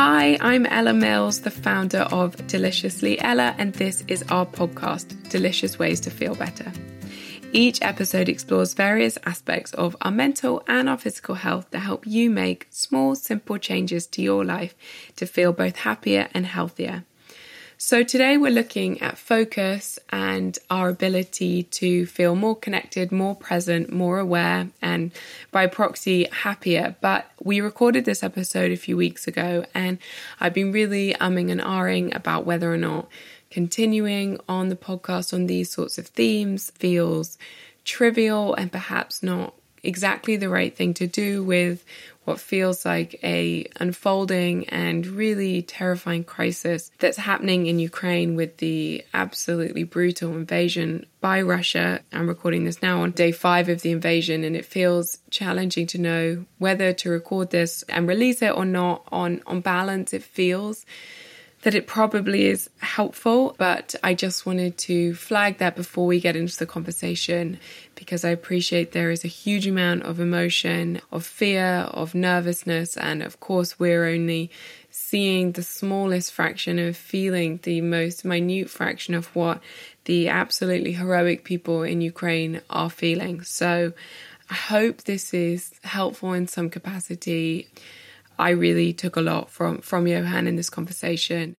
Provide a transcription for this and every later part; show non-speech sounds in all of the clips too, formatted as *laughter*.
Hi, I'm Ella Mills, the founder of Deliciously Ella, and this is our podcast, Delicious Ways to Feel Better. Each episode explores various aspects of our mental and our physical health to help you make small, simple changes to your life to feel both happier and healthier. So, today we're looking at focus and our ability to feel more connected, more present, more aware, and by proxy, happier. But we recorded this episode a few weeks ago, and I've been really umming and ahhing about whether or not continuing on the podcast on these sorts of themes feels trivial and perhaps not exactly the right thing to do with what feels like a unfolding and really terrifying crisis that's happening in Ukraine with the absolutely brutal invasion by Russia. I'm recording this now on day 5 of the invasion and it feels challenging to know whether to record this and release it or not on on balance it feels that it probably is helpful, but I just wanted to flag that before we get into the conversation because I appreciate there is a huge amount of emotion, of fear, of nervousness, and of course, we're only seeing the smallest fraction of feeling the most minute fraction of what the absolutely heroic people in Ukraine are feeling. So I hope this is helpful in some capacity. I really took a lot from from Johann in this conversation.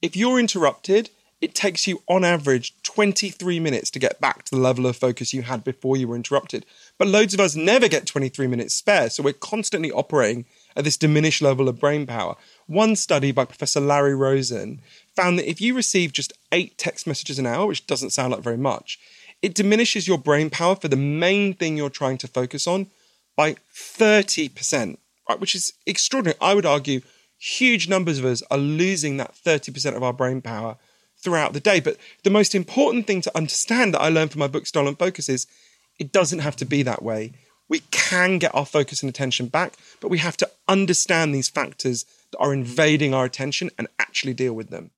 If you're interrupted, it takes you on average 23 minutes to get back to the level of focus you had before you were interrupted. But loads of us never get 23 minutes spare, so we're constantly operating at this diminished level of brain power. One study by Professor Larry Rosen found that if you receive just eight text messages an hour, which doesn't sound like very much, it diminishes your brain power for the main thing you're trying to focus on by 30% right, which is extraordinary. I would argue huge numbers of us are losing that 30% of our brain power throughout the day. But the most important thing to understand that I learned from my book, Stolen Focus, is it doesn't have to be that way. We can get our focus and attention back, but we have to understand these factors that are invading our attention and actually deal with them.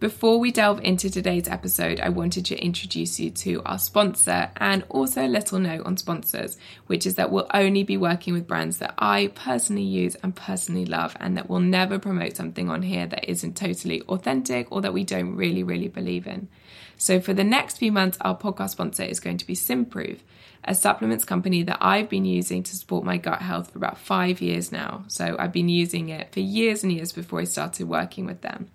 Before we delve into today's episode, I wanted to introduce you to our sponsor and also a little note on sponsors, which is that we'll only be working with brands that I personally use and personally love, and that we'll never promote something on here that isn't totally authentic or that we don't really, really believe in. So, for the next few months, our podcast sponsor is going to be Simprove, a supplements company that I've been using to support my gut health for about five years now. So, I've been using it for years and years before I started working with them.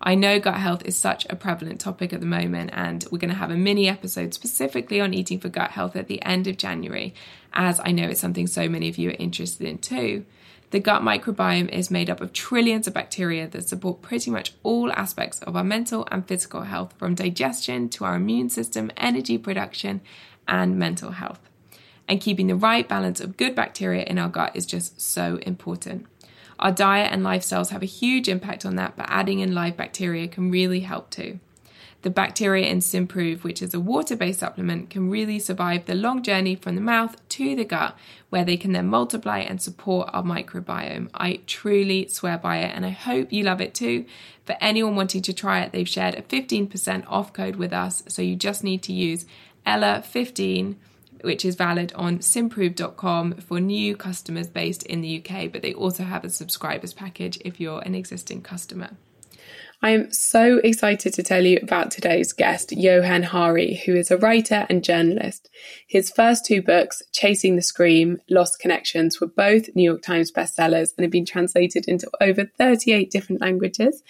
I know gut health is such a prevalent topic at the moment, and we're going to have a mini episode specifically on eating for gut health at the end of January, as I know it's something so many of you are interested in too. The gut microbiome is made up of trillions of bacteria that support pretty much all aspects of our mental and physical health, from digestion to our immune system, energy production, and mental health. And keeping the right balance of good bacteria in our gut is just so important. Our diet and lifestyles have a huge impact on that, but adding in live bacteria can really help too. The bacteria in Simprove, which is a water based supplement, can really survive the long journey from the mouth to the gut, where they can then multiply and support our microbiome. I truly swear by it, and I hope you love it too. For anyone wanting to try it, they've shared a 15% off code with us, so you just need to use Ella15 which is valid on simprove.com for new customers based in the UK, but they also have a subscribers package if you're an existing customer. I am so excited to tell you about today's guest, Johann Hari, who is a writer and journalist. His first two books, Chasing the Scream, Lost Connections, were both New York Times bestsellers and have been translated into over 38 different languages.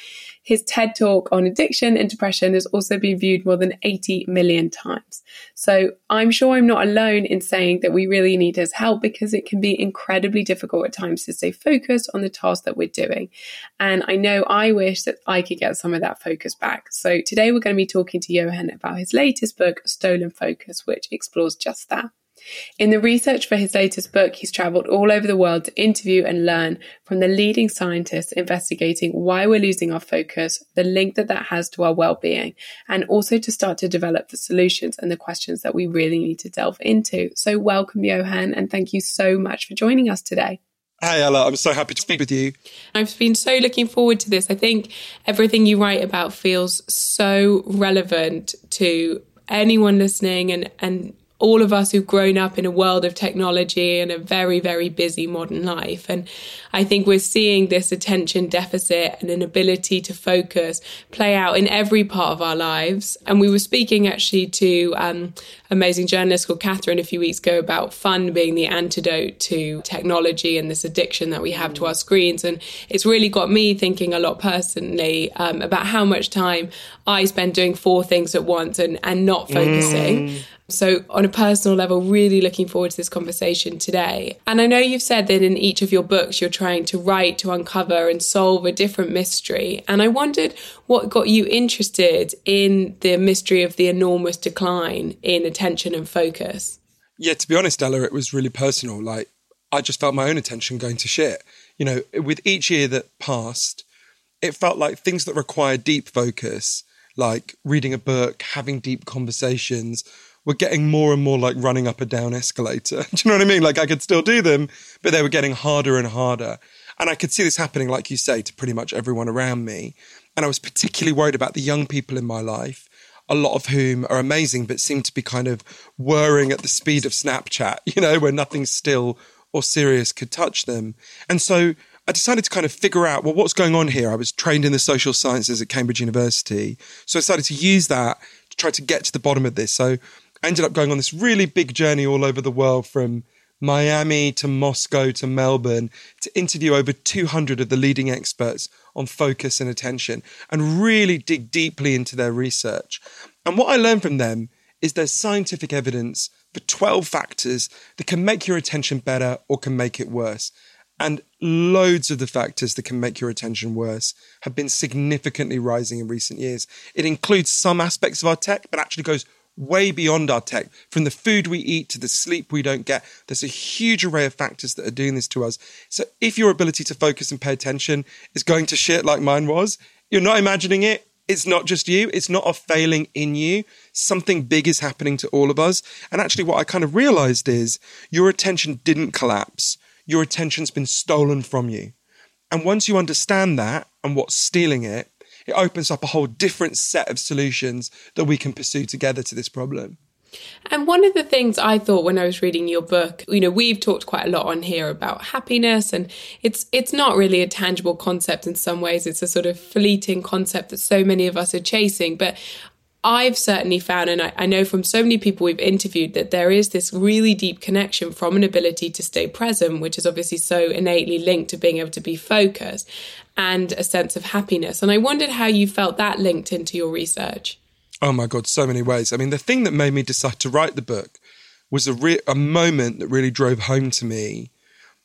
His TED talk on addiction and depression has also been viewed more than 80 million times. So I'm sure I'm not alone in saying that we really need his help because it can be incredibly difficult at times to stay focused on the task that we're doing. And I know I wish that I could get some of that focus back. So today we're going to be talking to Johann about his latest book, Stolen Focus, which explores just that. In the research for his latest book, he's traveled all over the world to interview and learn from the leading scientists investigating why we're losing our focus, the link that that has to our well-being, and also to start to develop the solutions and the questions that we really need to delve into. So welcome, Johann, and thank you so much for joining us today. Hey, Ella. I'm so happy to speak with you. I've been so looking forward to this. I think everything you write about feels so relevant to anyone listening and, and all of us who've grown up in a world of technology and a very, very busy modern life. And I think we're seeing this attention deficit and an ability to focus play out in every part of our lives. And we were speaking actually to um, amazing journalist called Catherine a few weeks ago about fun being the antidote to technology and this addiction that we have to our screens. And it's really got me thinking a lot personally um, about how much time I spend doing four things at once and, and not focusing. Mm. So, on a personal level, really looking forward to this conversation today. And I know you've said that in each of your books, you're trying to write to uncover and solve a different mystery. And I wondered what got you interested in the mystery of the enormous decline in attention and focus. Yeah, to be honest, Ella, it was really personal. Like, I just felt my own attention going to shit. You know, with each year that passed, it felt like things that require deep focus, like reading a book, having deep conversations, were getting more and more like running up a down escalator. *laughs* do you know what I mean? Like I could still do them, but they were getting harder and harder. And I could see this happening, like you say, to pretty much everyone around me. And I was particularly worried about the young people in my life, a lot of whom are amazing, but seem to be kind of whirring at the speed of Snapchat, *laughs* you know, where nothing still or serious could touch them. And so I decided to kind of figure out, well, what's going on here? I was trained in the social sciences at Cambridge University. So I decided to use that to try to get to the bottom of this. So I ended up going on this really big journey all over the world from Miami to Moscow to Melbourne to interview over 200 of the leading experts on focus and attention and really dig deeply into their research. And what I learned from them is there's scientific evidence for 12 factors that can make your attention better or can make it worse. And loads of the factors that can make your attention worse have been significantly rising in recent years. It includes some aspects of our tech, but actually goes way beyond our tech, from the food we eat to the sleep we don't get. There's a huge array of factors that are doing this to us. So if your ability to focus and pay attention is going to shit like mine was, you're not imagining it. It's not just you. It's not a failing in you. Something big is happening to all of us. And actually, what I kind of realized is your attention didn't collapse. Your attention's been stolen from you. And once you understand that and what's stealing it, it opens up a whole different set of solutions that we can pursue together to this problem. And one of the things I thought when I was reading your book, you know, we've talked quite a lot on here about happiness and it's it's not really a tangible concept in some ways. It's a sort of fleeting concept that so many of us are chasing. But I've certainly found, and I, I, know from so many people we've interviewed, that there is this really deep connection from an ability to stay present, which is obviously so innately linked to being able to be focused, and a sense of happiness. And I wondered how you felt that linked into your research. Oh my God, so many ways. I mean, the thing that made me decide to write the book was a, re- a moment that really drove home to me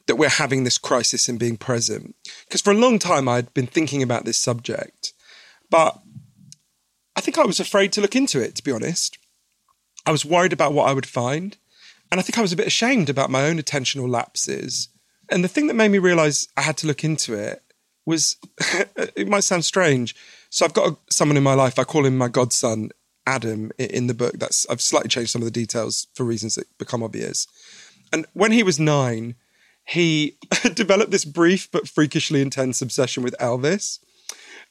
that we're having this crisis in being present. Because for a long time, I'd been thinking about this subject, but think I was afraid to look into it, to be honest. I was worried about what I would find. And I think I was a bit ashamed about my own attentional lapses. And the thing that made me realize I had to look into it was *laughs* it might sound strange. So I've got a, someone in my life, I call him my godson, Adam, in the book. That's I've slightly changed some of the details for reasons that become obvious. And when he was nine, he *laughs* developed this brief but freakishly intense obsession with Elvis.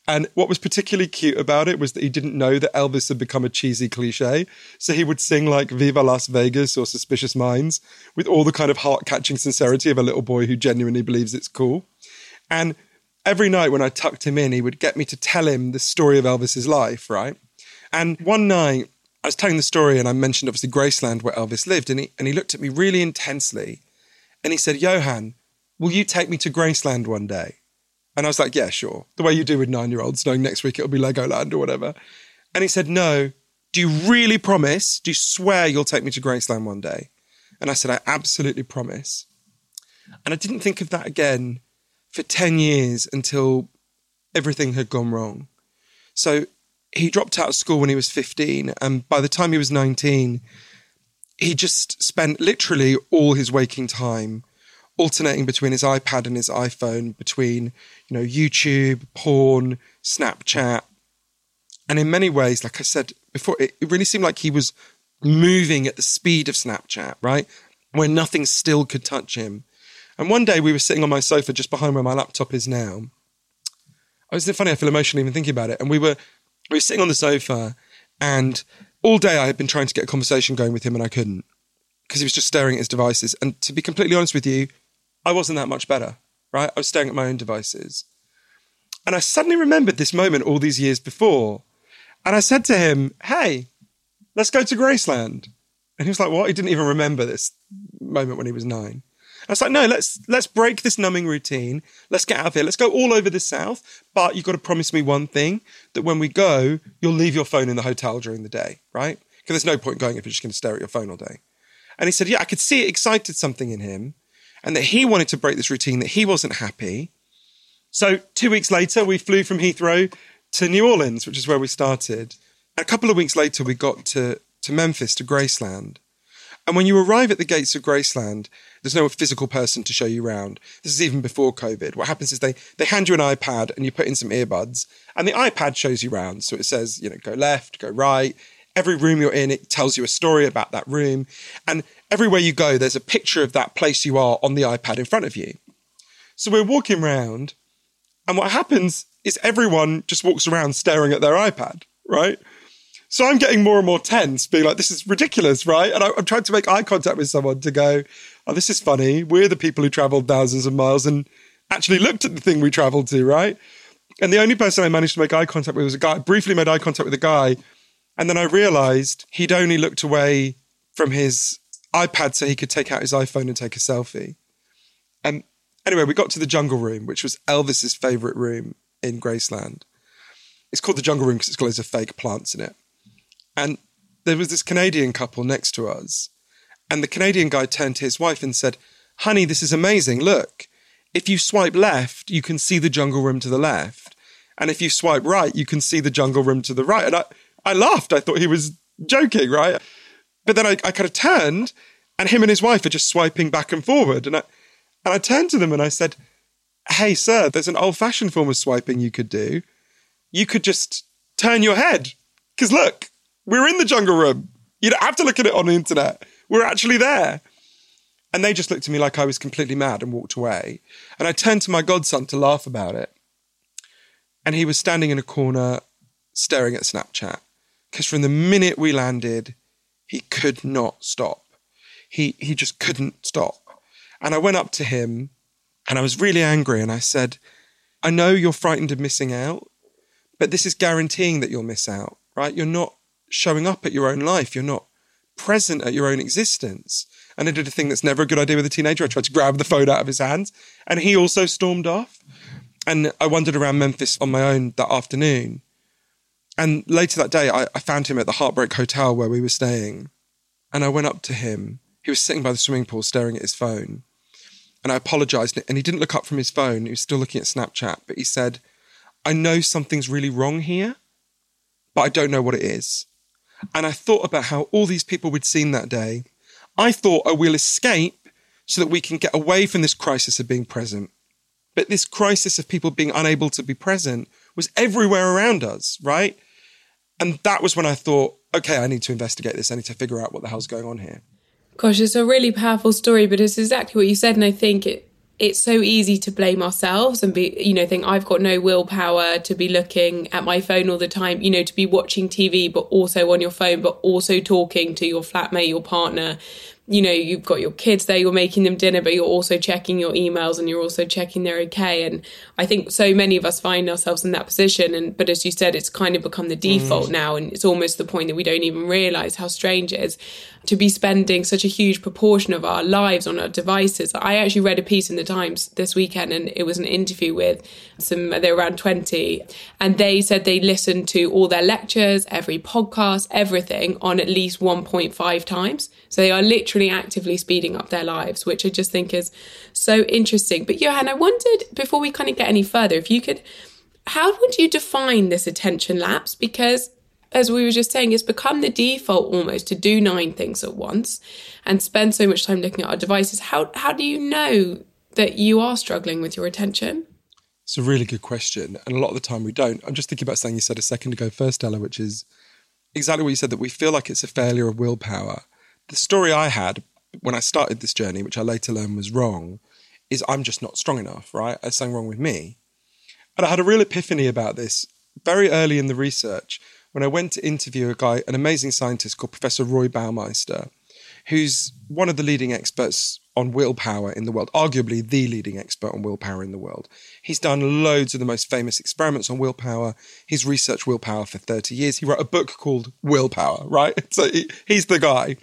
And what was particularly cute about it was that he didn't know that Elvis had become a cheesy cliche. So he would sing like Viva Las Vegas or Suspicious Minds with all the kind of heart catching sincerity of a little boy who genuinely believes it's cool. And every night when I tucked him in, he would get me to tell him the story of Elvis's life, right? And one night I was telling the story and I mentioned obviously Graceland where Elvis lived. And he, and he looked at me really intensely and he said, Johann, will you take me to Graceland one day? And I was like, yeah, sure. The way you do with nine year olds, knowing next week it'll be Legoland or whatever. And he said, no. Do you really promise? Do you swear you'll take me to Graceland one day? And I said, I absolutely promise. And I didn't think of that again for 10 years until everything had gone wrong. So he dropped out of school when he was 15. And by the time he was 19, he just spent literally all his waking time alternating between his iPad and his iPhone, between, you know, YouTube, porn, Snapchat. And in many ways, like I said before, it, it really seemed like he was moving at the speed of Snapchat, right? Where nothing still could touch him. And one day we were sitting on my sofa just behind where my laptop is now. Oh, isn't it funny? I feel emotional even thinking about it. And we were we were sitting on the sofa, and all day I had been trying to get a conversation going with him, and I couldn't because he was just staring at his devices. And to be completely honest with you, I wasn't that much better, right? I was staring at my own devices. And I suddenly remembered this moment all these years before. And I said to him, Hey, let's go to Graceland. And he was like, What? He didn't even remember this moment when he was nine. I was like, no, let's let's break this numbing routine. Let's get out of here. Let's go all over the south. But you've got to promise me one thing: that when we go, you'll leave your phone in the hotel during the day, right? Because there's no point going if you're just going to stare at your phone all day. And he said, yeah, I could see it excited something in him, and that he wanted to break this routine. That he wasn't happy. So two weeks later, we flew from Heathrow to New Orleans, which is where we started. A couple of weeks later, we got to to Memphis to Graceland. And when you arrive at the gates of Graceland, there's no physical person to show you around. This is even before COVID. What happens is they, they hand you an iPad and you put in some earbuds and the iPad shows you around. So it says, you know, go left, go right. Every room you're in, it tells you a story about that room. And everywhere you go, there's a picture of that place you are on the iPad in front of you. So we're walking around and what happens is everyone just walks around staring at their iPad, right? So I'm getting more and more tense, being like, this is ridiculous, right? And I, am trying to make eye contact with someone to go, oh, this is funny. We're the people who traveled thousands of miles and actually looked at the thing we traveled to, right? And the only person I managed to make eye contact with was a guy. I briefly made eye contact with a guy. And then I realized he'd only looked away from his iPad so he could take out his iPhone and take a selfie. And anyway, we got to the jungle room, which was Elvis's favorite room in Graceland. It's called the jungle room because it's got loads of fake plants in it. And there was this Canadian couple next to us. And the Canadian guy turned to his wife and said, Honey, this is amazing. Look, if you swipe left, you can see the jungle room to the left. And if you swipe right, you can see the jungle room to the right. And I, I laughed. I thought he was joking, right? But then I, I kind of turned and him and his wife are just swiping back and forward. And I, and I turned to them and I said, Hey, sir, there's an old fashioned form of swiping you could do. You could just turn your head. Because look, we're in the jungle room. You don't have to look at it on the internet. We're actually there. And they just looked at me like I was completely mad and walked away. And I turned to my godson to laugh about it. And he was standing in a corner staring at Snapchat. Because from the minute we landed, he could not stop. He, he just couldn't stop. And I went up to him and I was really angry and I said, I know you're frightened of missing out, but this is guaranteeing that you'll miss out, right? You're not showing up at your own life. You're not present at your own existence. And I did a thing that's never a good idea with a teenager. I tried to grab the phone out of his hands, and he also stormed off. And I wandered around Memphis on my own that afternoon. And later that day, I, I found him at the Heartbreak Hotel where we were staying. And I went up to him. He was sitting by the swimming pool staring at his phone. And I apologized. And he didn't look up from his phone. He was still looking at Snapchat. But he said, I know something's really wrong here, but I don't know what it is. And I thought about how all these people we'd seen that day. I thought, oh, we'll escape so that we can get away from this crisis of being present. But this crisis of people being unable to be present was everywhere around us, right? And that was when I thought, okay, I need to investigate this. I need to figure out what the hell's going on here. Gosh, it's a really powerful story, but it's exactly what you said. And I think it, it's so easy to blame ourselves and be, you know, think I've got no willpower to be looking at my phone all the time, you know, to be watching TV, but also on your phone, but also talking to your flatmate, your partner. You know, you've got your kids there, you're making them dinner, but you're also checking your emails and you're also checking they're okay. And I think so many of us find ourselves in that position. And but as you said, it's kind of become the default mm. now, and it's almost the point that we don't even realize how strange it is to be spending such a huge proportion of our lives on our devices. I actually read a piece in the Times this weekend, and it was an interview with some. They're around twenty, and they said they listened to all their lectures, every podcast, everything on at least one point five times. So they are literally actively speeding up their lives, which I just think is so interesting. But Johann, I wondered before we kind of get any further, if you could, how would you define this attention lapse? Because as we were just saying, it's become the default almost to do nine things at once and spend so much time looking at our devices. How how do you know that you are struggling with your attention? It's a really good question. And a lot of the time we don't. I'm just thinking about something you said a second ago first, Ella, which is exactly what you said that we feel like it's a failure of willpower. The story I had when I started this journey, which I later learned was wrong, is I'm just not strong enough, right? There's something wrong with me. And I had a real epiphany about this very early in the research when I went to interview a guy, an amazing scientist called Professor Roy Baumeister, who's one of the leading experts on willpower in the world, arguably the leading expert on willpower in the world. He's done loads of the most famous experiments on willpower. He's researched willpower for 30 years. He wrote a book called Willpower, right? *laughs* So he, he's the guy.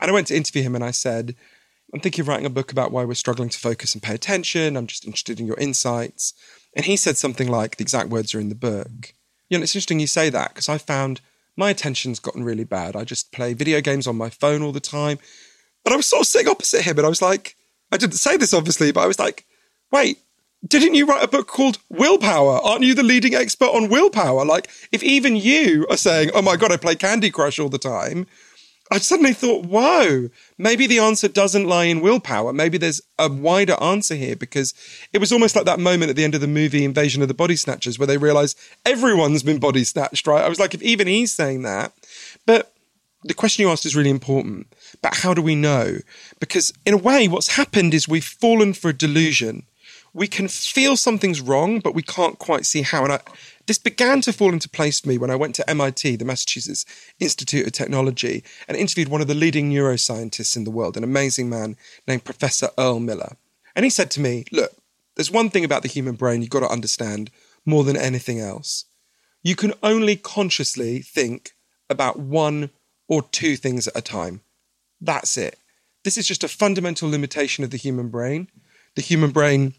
And I went to interview him and I said, I'm thinking of writing a book about why we're struggling to focus and pay attention. I'm just interested in your insights. And he said something like, the exact words are in the book. You know, it's interesting you say that because I found my attention's gotten really bad. I just play video games on my phone all the time. But I was sort of sitting opposite him and I was like, I didn't say this obviously, but I was like, wait, didn't you write a book called Willpower? Aren't you the leading expert on willpower? Like, if even you are saying, oh my God, I play Candy Crush all the time, I suddenly thought, whoa, maybe the answer doesn't lie in willpower. Maybe there's a wider answer here because it was almost like that moment at the end of the movie Invasion of the Body Snatchers where they realize everyone's been body snatched, right? I was like, if even he's saying that. But the question you asked is really important. But how do we know? Because in a way, what's happened is we've fallen for a delusion. We can feel something's wrong, but we can't quite see how. And I, this began to fall into place for me when I went to MIT, the Massachusetts Institute of Technology, and interviewed one of the leading neuroscientists in the world, an amazing man named Professor Earl Miller. And he said to me, Look, there's one thing about the human brain you've got to understand more than anything else. You can only consciously think about one or two things at a time. That's it. This is just a fundamental limitation of the human brain. The human brain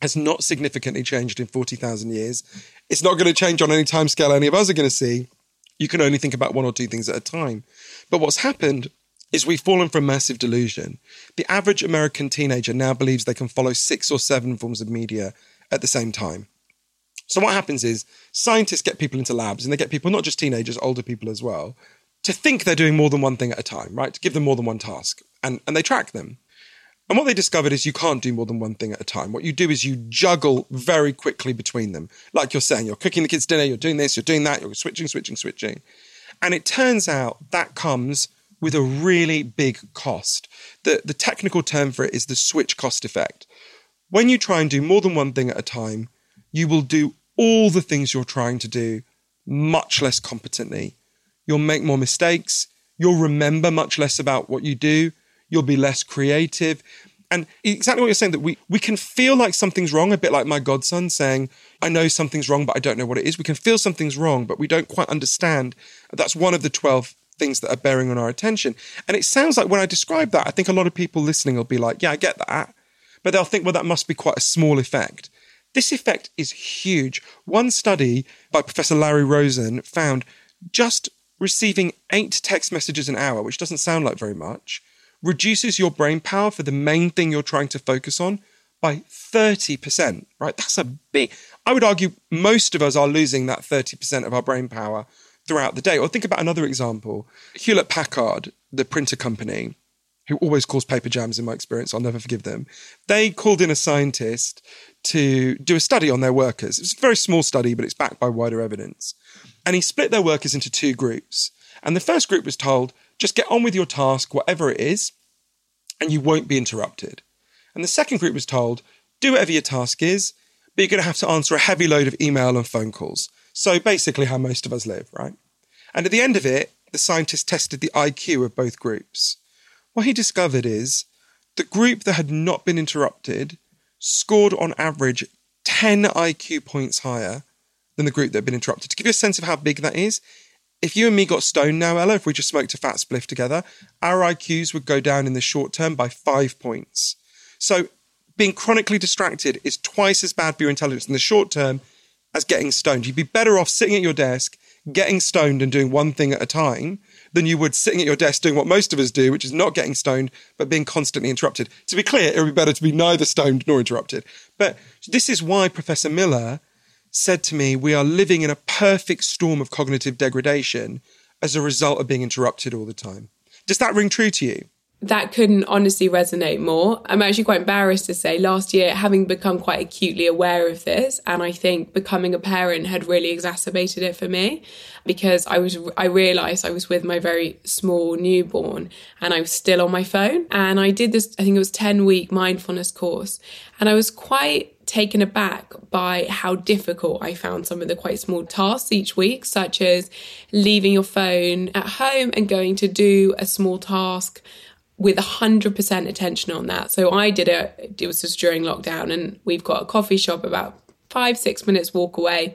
has not significantly changed in 40,000 years. It's not going to change on any time scale any of us are going to see. You can only think about one or two things at a time. But what's happened is we've fallen a massive delusion. The average American teenager now believes they can follow six or seven forms of media at the same time. So what happens is scientists get people into labs and they get people, not just teenagers, older people as well, to think they're doing more than one thing at a time, right? To give them more than one task. And, and they track them. And what they discovered is you can't do more than one thing at a time. What you do is you juggle very quickly between them. Like you're saying, you're cooking the kids dinner, you're doing this, you're doing that, you're switching, switching, switching. And it turns out that comes with a really big cost. The, the technical term for it is the switch cost effect. When you try and do more than one thing at a time, you will do all the things you're trying to do much less competently. You'll make more mistakes. You'll remember much less about what you do you'll be less creative. And exactly what you're saying that we, we can feel like something's wrong, a bit like my godson saying, I know something's wrong, but I don't know what it is. We can feel something's wrong, but we don't quite understand. That's one of the 12 things that are bearing on our attention. And it sounds like when I describe that, I think a lot of people listening will be like, yeah, I get that. But they'll think, well, that must be quite a small effect. This effect is huge. One study by Professor Larry Rosen found just receiving eight text messages an hour, which doesn't sound like very much, reduces your brain power for the main thing you're trying to focus on by 30%, right? That's a big, I would argue most of us are losing that 30% of our brain power throughout the day. Or think about another example Hewlett Packard, the printer company, who always calls paper jams in my experience, I'll never forgive them. They called in a scientist to do a study on their workers. It's a very small study, but it's backed by wider evidence. And he split their workers into two groups. And the first group was told, just get on with your task, whatever it is, and you won't be interrupted. And the second group was told, do whatever your task is, but you're going to have to answer a heavy load of email and phone calls. So basically, how most of us live, right? And at the end of it, the scientist tested the IQ of both groups. what he discovered is the group that had not been interrupted scored on average 10 IQ points higher than the group that had been interrupted. To give you a sense of how big that is, if you and me got stoned now, Ella, if we just smoked a fat spliff together, our IQs would go down in the short term by five points. So being chronically distracted is twice as bad for your intelligence in the short term as getting stoned. You'd be better off sitting at your desk, getting stoned and doing one thing at a time than you would sitting at your desk doing what most of us do, which is not getting stoned, but being constantly interrupted. To be clear, it would be better to be neither stoned nor interrupted. But this is why Professor Miller said to me, We are living in a perfect storm of cognitive degradation as a result of being interrupted all the time. Does that ring true to you? that couldn't honestly resonate more. I'm actually quite embarrassed to say last year, having become quite acutely aware of this, and I think becoming a parent had really exacerbated it for me because I was, I realized I was with my very small newborn and I was still on my phone. And I did this, I think it was 10 week mindfulness course, and I was quite taken aback by how difficult I found some of the quite small tasks each week, such as leaving your phone at home and going to do a small task with 100% attention on that. So I did it, it was just during lockdown, and we've got a coffee shop about five, six minutes walk away.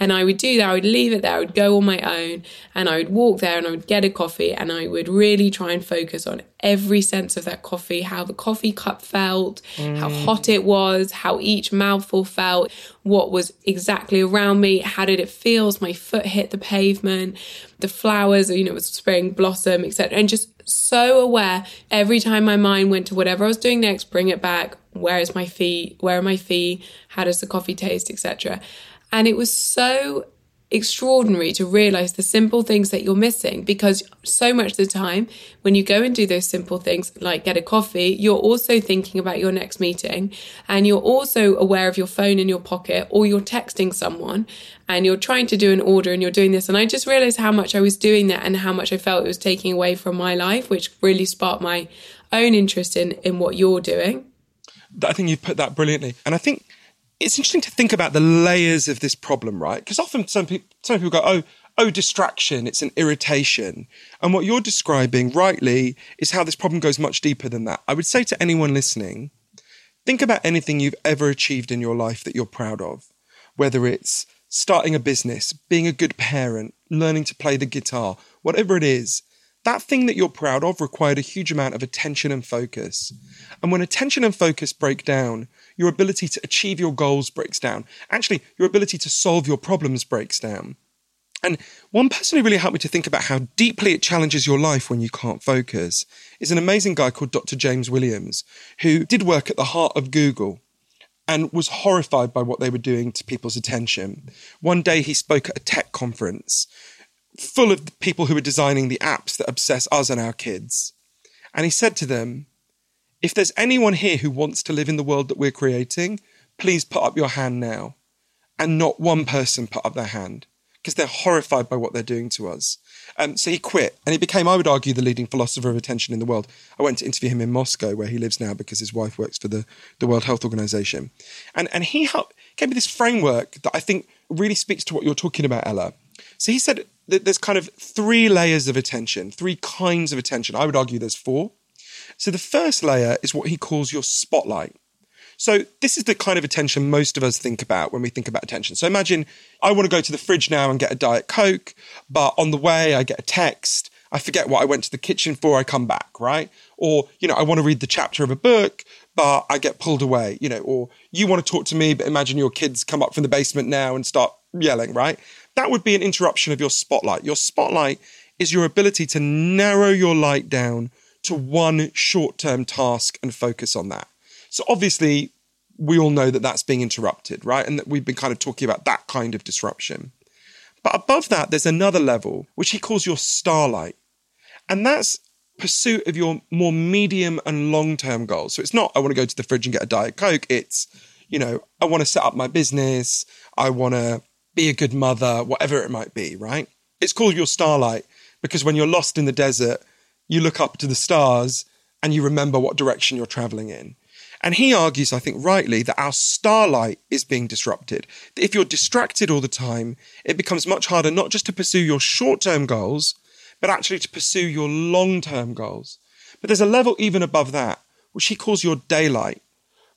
And I would do that. I would leave it there. I would go on my own and I would walk there and I would get a coffee and I would really try and focus on every sense of that coffee, how the coffee cup felt, mm. how hot it was, how each mouthful felt, what was exactly around me, how did it feel as my foot hit the pavement, the flowers, you know, was spring blossom, etc. And just so aware every time my mind went to whatever I was doing next, bring it back. Where is my feet? Where are my feet? How does the coffee taste, etc. And it was so extraordinary to realize the simple things that you're missing because so much of the time when you go and do those simple things like get a coffee you're also thinking about your next meeting and you're also aware of your phone in your pocket or you're texting someone and you're trying to do an order and you're doing this. And I just realized how much I was doing that and how much I felt it was taking away from my life which really sparked my own interest in in what you're doing. I think you've put that brilliantly. And I think it's interesting to think about the layers of this problem, right? Because often some people, some people go, oh, oh, distraction, it's an irritation. And what you're describing rightly is how this problem goes much deeper than that. I would say to anyone listening, think about anything you've ever achieved in your life that you're proud of, whether it's starting a business, being a good parent, learning to play the guitar, whatever it is. That thing that you're proud of required a huge amount of attention and focus. And when attention and focus break down, your ability to achieve your goals breaks down. Actually, your ability to solve your problems breaks down. And one person who really helped me to think about how deeply it challenges your life when you can't focus is an amazing guy called Dr. James Williams, who did work at the heart of Google and was horrified by what they were doing to people's attention. One day he spoke at a tech conference full of people who were designing the apps that obsess us and our kids. And he said to them, if there's anyone here who wants to live in the world that we're creating, please put up your hand now. And not one person put up their hand because they're horrified by what they're doing to us. Um, so he quit and he became, I would argue, the leading philosopher of attention in the world. I went to interview him in Moscow, where he lives now because his wife works for the, the World Health Organization. And, and he helped, gave me this framework that I think really speaks to what you're talking about, Ella. So he said there's kind of three layers of attention, three kinds of attention. I would argue there's four. So the first layer is what he calls your spotlight. So this is the kind of attention most of us think about when we think about attention. So imagine I want to go to the fridge now and get a Diet Coke, but on the way I get a text. I forget what I went to the kitchen for. I come back, right? Or, you know, I want to read the chapter of a book, but I get pulled away, you know, or you want to talk to me, but imagine your kids come up from the basement now and start yelling, right? That would be an interruption of your spotlight. Your spotlight is your ability to narrow your light down to one short term task and focus on that. So obviously, we all know that that's being interrupted, right? And that we've been kind of talking about that kind of disruption. But above that, there's another level, which he calls your starlight. And that's pursuit of your more medium and long term goals. So it's not, I want to go to the fridge and get a Diet Coke. It's, you know, I want to set up my business. I want to be a good mother, whatever it might be, right? It's called your starlight because when you're lost in the desert, you look up to the stars and you remember what direction you're traveling in. And he argues, I think rightly, that our starlight is being disrupted. That if you're distracted all the time, it becomes much harder not just to pursue your short term goals, but actually to pursue your long term goals. But there's a level even above that, which he calls your daylight,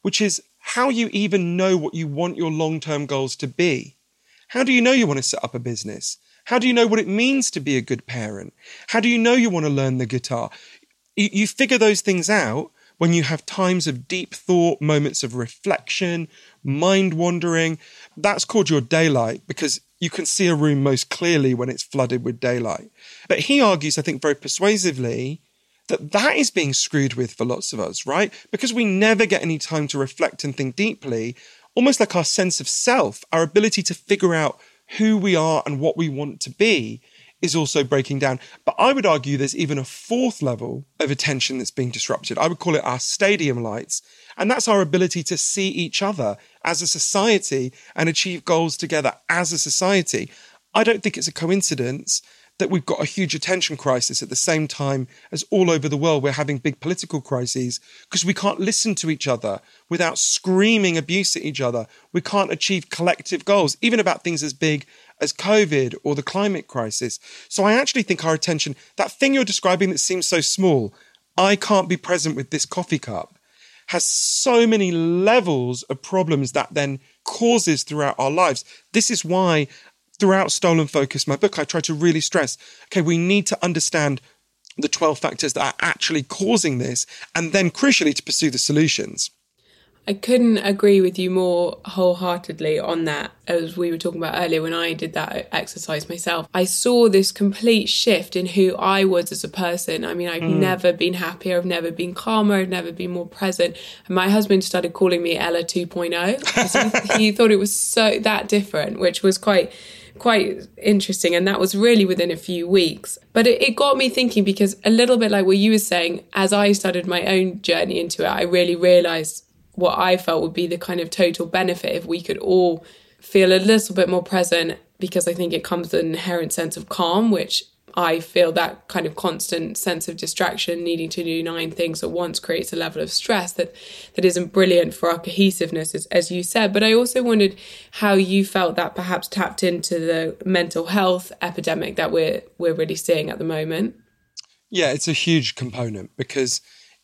which is how you even know what you want your long term goals to be. How do you know you want to set up a business? How do you know what it means to be a good parent? How do you know you want to learn the guitar? You, you figure those things out when you have times of deep thought, moments of reflection, mind wandering. That's called your daylight because you can see a room most clearly when it's flooded with daylight. But he argues, I think, very persuasively, that that is being screwed with for lots of us, right? Because we never get any time to reflect and think deeply, almost like our sense of self, our ability to figure out who we are and what we want to be is also breaking down. But I would argue there's even a fourth level of attention that's being disrupted. I would call it our stadium lights. And that's our ability to see each other as a society and achieve goals together as a society. I don't think it's a coincidence that we've got a huge attention crisis at the same time as all over the world we're having big political crises because we can't listen to each other without screaming abuse at each other. We can't achieve collective goals, even about things as big as COVID or the climate crisis. So I actually think our attention, that thing you're describing that seems so small, I can't be present with this coffee cup, has so many levels of problems that then causes throughout our lives. This is why throughout Stolen Focus, my book, I try to really stress okay, we need to understand the 12 factors that are actually causing this, and then crucially to pursue the solutions. I couldn't agree with you more wholeheartedly on that. As we were talking about earlier, when I did that exercise myself, I saw this complete shift in who I was as a person. I mean, I've mm. never been happier, I've never been calmer, I've never been more present. And my husband started calling me Ella 2.0 he, *laughs* he thought it was so that different, which was quite quite interesting. And that was really within a few weeks. But it, it, got me thinking because a little bit like what you were saying, as I started my own journey into it, I really realized what I felt would be the kind of total benefit if we could all feel a little bit more present because I think it comes with an inherent sense of calm, which I feel that kind of constant sense of distraction, needing to do nine things at once creates a level of stress that that isn't brilliant for our cohesiveness, as, as you said. But I also wondered how you felt that perhaps tapped into the mental health epidemic that we're we're really seeing at the moment. Yeah, it's a huge component because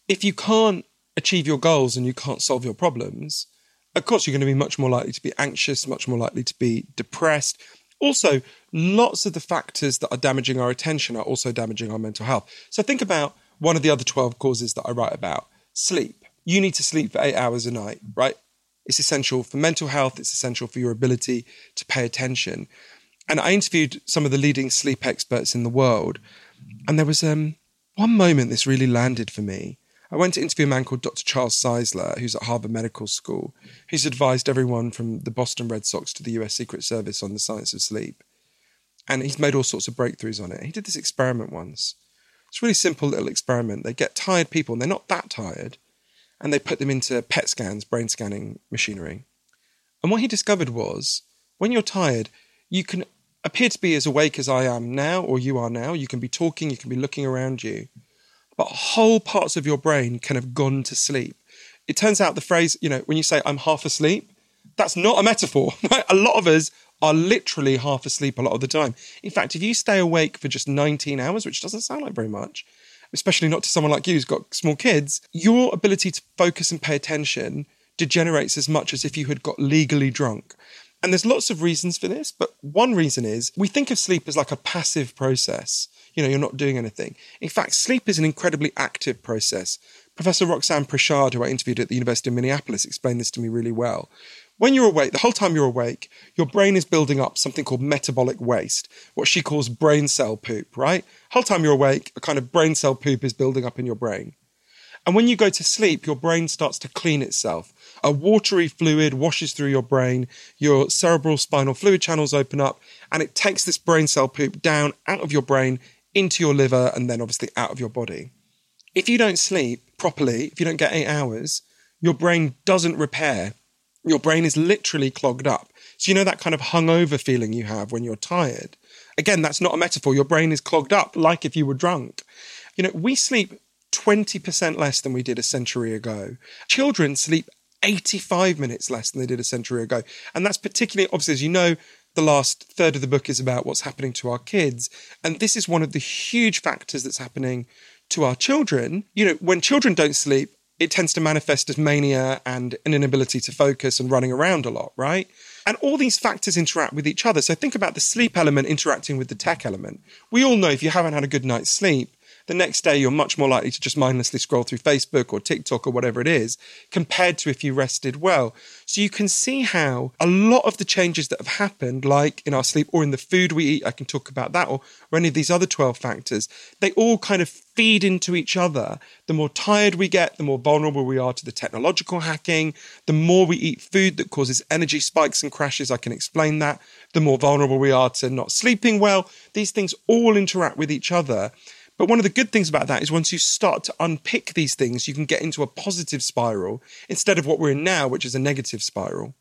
if you can't achieve your goals and you can't solve your problems, of course you're going to be much more likely to be anxious, much more likely to be depressed. Also, lots of the factors that are damaging our attention are also damaging our mental health. So think about one of the other 12 causes that I write about sleep. You need to sleep for eight hours a night, right? It's essential for mental health, it's essential for your ability to pay attention. And I interviewed some of the leading sleep experts in the world. And there was um, one moment this really landed for me. I went to interview a man called Dr. Charles Czeisler, who's at Harvard Medical School. He's advised everyone from the Boston Red Sox to the US Secret Service on the science of sleep. And he's made all sorts of breakthroughs on it. He did this experiment once. It's a really simple little experiment. They get tired people, and they're not that tired, and they put them into PET scans, brain scanning machinery. And what he discovered was when you're tired, you can appear to be as awake as I am now, or you are now. You can be talking, you can be looking around you but whole parts of your brain can have gone to sleep. It turns out the phrase, you know, when you say I'm half asleep, that's not a metaphor. *laughs* Right? A lot of us are literally half asleep a lot of the time. In fact, if you stay awake for just 19 hours, which doesn't sound like very much, especially not to someone like you who's got small kids, your ability to focus and pay attention degenerates as much as if you had got legally drunk. And there's lots of reasons for this, but one reason is we think of sleep as like a passive process you know, you're not doing anything. In fact, sleep is an incredibly active process. Professor Roxanne Prichard, who I interviewed at the University of Minneapolis, explained this to me really well. When you're awake, the whole time you're awake, your brain is building up something called metabolic waste, what she calls brain cell poop, right? Whole time you're awake, a kind of brain cell poop is building up in your brain. And when you go to sleep, your brain starts to clean itself. A watery fluid washes through your brain, your cerebral spinal fluid channels open up, and it takes this brain cell poop down out of your brain into your liver and then obviously out of your body. If you don't sleep properly, if you don't get eight hours, your brain doesn't repair. Your brain is literally clogged up. So, you know that kind of hungover feeling you have when you're tired? Again, that's not a metaphor. Your brain is clogged up like if you were drunk. You know, we sleep 20% less than we did a century ago. Children sleep 85 minutes less than they did a century ago. And that's particularly, obviously, as you know, the last third of the book is about what's happening to our kids. And this is one of the huge factors that's happening to our children, you know, when children don't sleep, it tends to manifest as mania and an inability to focus and running around a lot, right? And all these factors interact with each other. So think about the sleep element interacting with the tech element. We all know if you haven't had a good night's sleep, the next day you're much more likely to just mindlessly scroll through Facebook or TikTok or whatever it is, compared to if you rested well. So you can see how a lot of the changes that have happened, like in our sleep or in the food we eat, I can talk about that, or, or any of these other 12 factors, they all kind of feed into each other. The more tired we get, the more vulnerable we are to the technological hacking. The more we eat food that causes energy spikes and crashes, I can explain that. The more vulnerable we are to not sleeping well. These things all interact with each other. But one of the good things about that is once you start to unpick these things, you can get into a positive spiral instead of what we're in now, which is a negative spiral.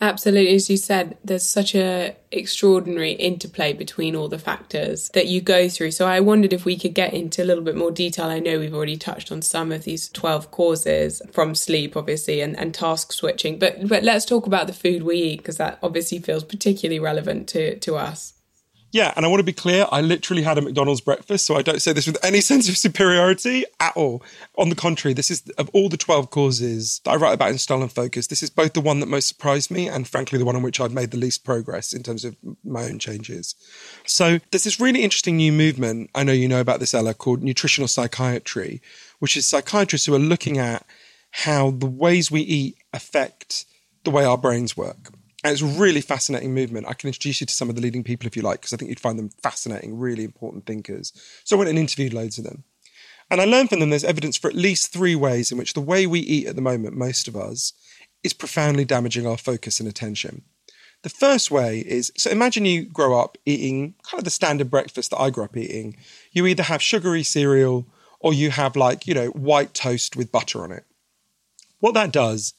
Absolutely, as you said, there's such a extraordinary interplay between all the factors that you go through. So I wondered if we could get into a little bit more detail. I know we've already touched on some of these 12 causes from sleep, obviously, and, and task switching. But but let's talk about the food we eat because that obviously feels particularly relevant to to us. Yeah, and I want to be clear, I literally had a McDonald's breakfast, so I don't say this with any *laughs* sense of superiority at all. On the contrary, this is of all the 12 causes that I write about in Stolen Focus, this is both the one that most surprised me and frankly the one on which I've made the least progress in terms of my own changes. So there's this really interesting new movement, I know you know about this, Ella, called nutritional psychiatry, which is psychiatrists who are looking at how the ways we eat affect the way our brains work. And it's a really fascinating movement. I can introduce you to some of the leading people if you like, because I think you'd find them fascinating, really important thinkers. So I went and interviewed loads of them. And I learned from them there's evidence for at least three ways in which the way we eat at the moment, most of us, is profoundly damaging our focus and attention. The first way is so imagine you grow up eating kind of the standard breakfast that I grew up eating. You either have sugary cereal or you have like, you know, white toast with butter on it. What that does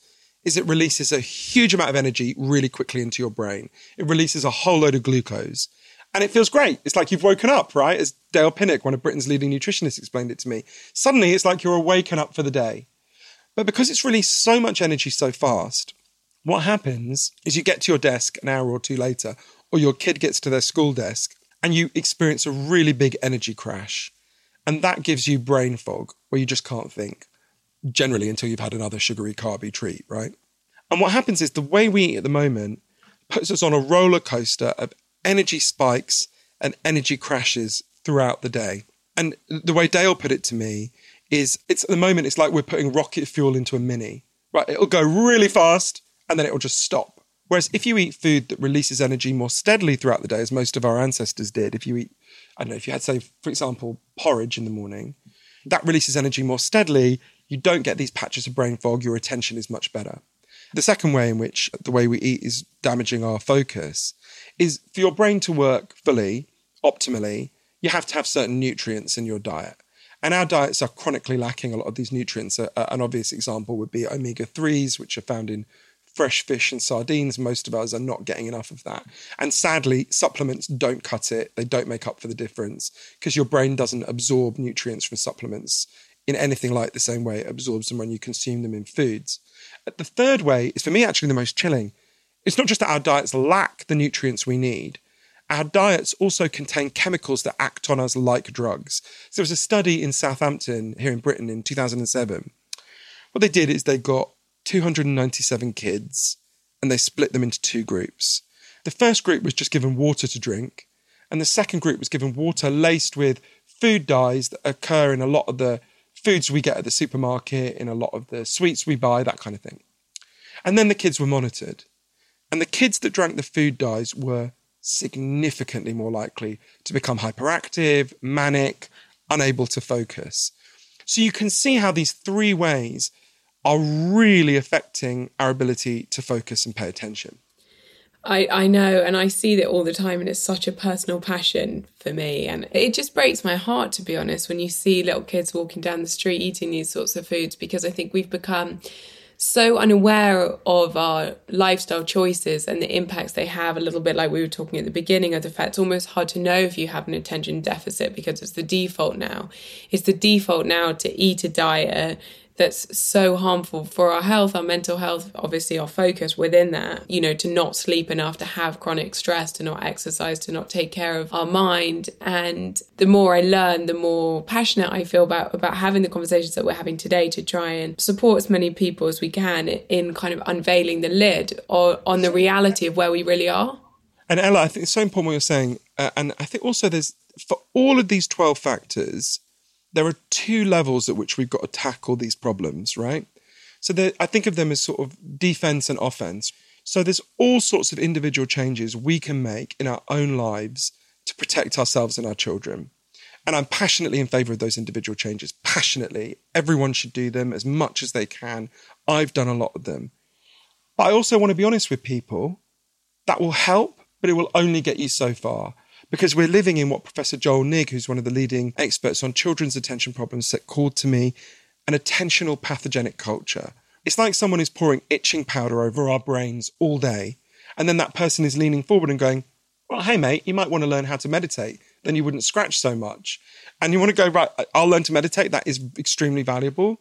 is it releases a huge amount of energy really quickly into your brain. It releases a whole load of glucose. And it feels great. It's like you've woken up, right? As Dale Pinnock, one of Britain's leading nutritionists, explained it to me. Suddenly, it's like you're waking up for the day. But because it's released so much energy so fast, what happens is you get to your desk an hour or two later, or your kid gets to their school desk, and you experience a really big energy crash. And that gives you brain fog, where you just can't think generally until you've had another sugary carby treat, right? And what happens is the way we eat at the moment puts us on a roller coaster of energy spikes and energy crashes throughout the day. And the way Dale put it to me is it's at the moment it's like we're putting rocket fuel into a mini. Right, it'll go really fast and then it'll just stop. Whereas if you eat food that releases energy more steadily throughout the day, as most of our ancestors did, if you eat, I don't know, if you had, say, for example, porridge in the morning, that releases energy more steadily you don't get these patches of brain fog, your attention is much better. The second way in which the way we eat is damaging our focus is for your brain to work fully, optimally, you have to have certain nutrients in your diet. And our diets are chronically lacking a lot of these nutrients. an obvious example would be omega 3s, which are found in fresh fish and sardines. Most of us are not getting enough of that. And sadly, supplements don't cut it, they don't make up for the difference because your brain doesn't absorb nutrients from supplements in anything like the same way it absorbs them when you consume them in foods. Uh, the third way is for me actually the most chilling. It's not just that our diets lack the nutrients we need, our diets also contain chemicals that act on us like drugs. So there was a study in Southampton here in Britain in 2007. What they did is they got 297 kids and they split them into two groups. The first group was just given water to drink, and the second group was given water laced with food dyes that occur in a lot of the foods we get at the supermarket, in a lot of the sweets we buy, that kind of thing. And then the kids were monitored. And the kids that drank the food dyes were significantly more likely to become hyperactive, manic, unable to focus. So you can see how these three ways are really affecting our ability to focus and pay attention. I, I know and I see that all the time and it's such a personal passion for me and it just breaks my heart to be honest when you see little kids walking down the street eating these sorts of foods because I think we've become so unaware of our lifestyle choices and the impacts they have a little bit like we were talking at the beginning of the fact it's almost hard to know if you have an attention deficit because it's the default now. It's the default now to eat a diet that's so harmful for our health, our mental health, obviously our focus within that, you know, to not sleep enough, to have chronic stress, to not exercise, to not take care of our mind. And the more I learn, the more passionate I feel about, about having the conversations that we're having today to try and support as many people as we can in kind of unveiling the lid or, on the reality of where we really are. And Ella, I think it's so important what you're saying. Uh, and I think also there's, for all of these 12 factors, there are two levels at which we've got to tackle these problems, right? So I think of them as sort of defense and offense. So there's all sorts of individual changes we can make in our own lives to protect ourselves and our children. And I'm passionately in favor of those individual changes. Passionately. Everyone should do them as much as they can. I've done a lot of them. But I also want to be honest with people. That will help, but it will only get you so far because we're living in what Professor Joel Nigg, who's one of the leading experts on children's attention problems, said, called to me an attentional pathogenic culture. It's like someone is pouring itching powder over our brains all day, and then that person is leaning forward and going, Well, hey, mate, you might want to learn how to meditate. Then you wouldn't scratch so much. And you want to go, Right, I'll learn to meditate. That is extremely valuable.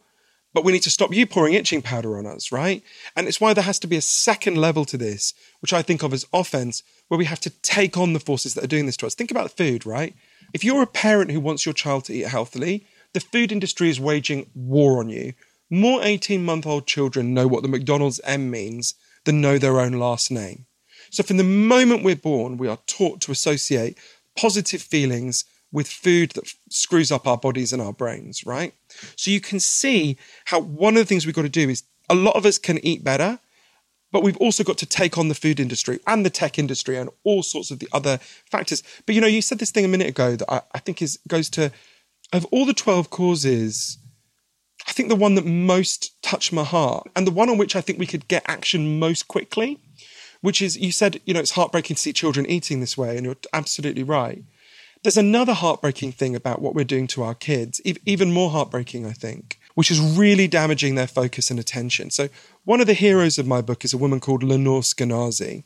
But we need to stop you pouring itching powder on us, right? And it's why there has to be a second level to this, which I think of as offense, where we have to take on the forces that are doing this to us. Think about food, right? If you're a parent who wants your child to eat healthily, the food industry is waging war on you. More 18 month old children know what the McDonald's M means than know their own last name. So, from the moment we're born, we are taught to associate positive feelings with food that screws up our bodies and our brains, right? So you can see how one of the things we've got to do is a lot of us can eat better, but we've also got to take on the food industry and the tech industry and all sorts of the other factors. But you know, you said this thing a minute ago that I, I think is goes to of all the 12 causes, I think the one that most touched my heart and the one on which I think we could get action most quickly, which is you said, you know, it's heartbreaking to see children eating this way, and you're absolutely right. There's another heartbreaking thing about what we're doing to our kids, even more heartbreaking, I think, which is really damaging their focus and attention. So, one of the heroes of my book is a woman called Lenore Skenazy.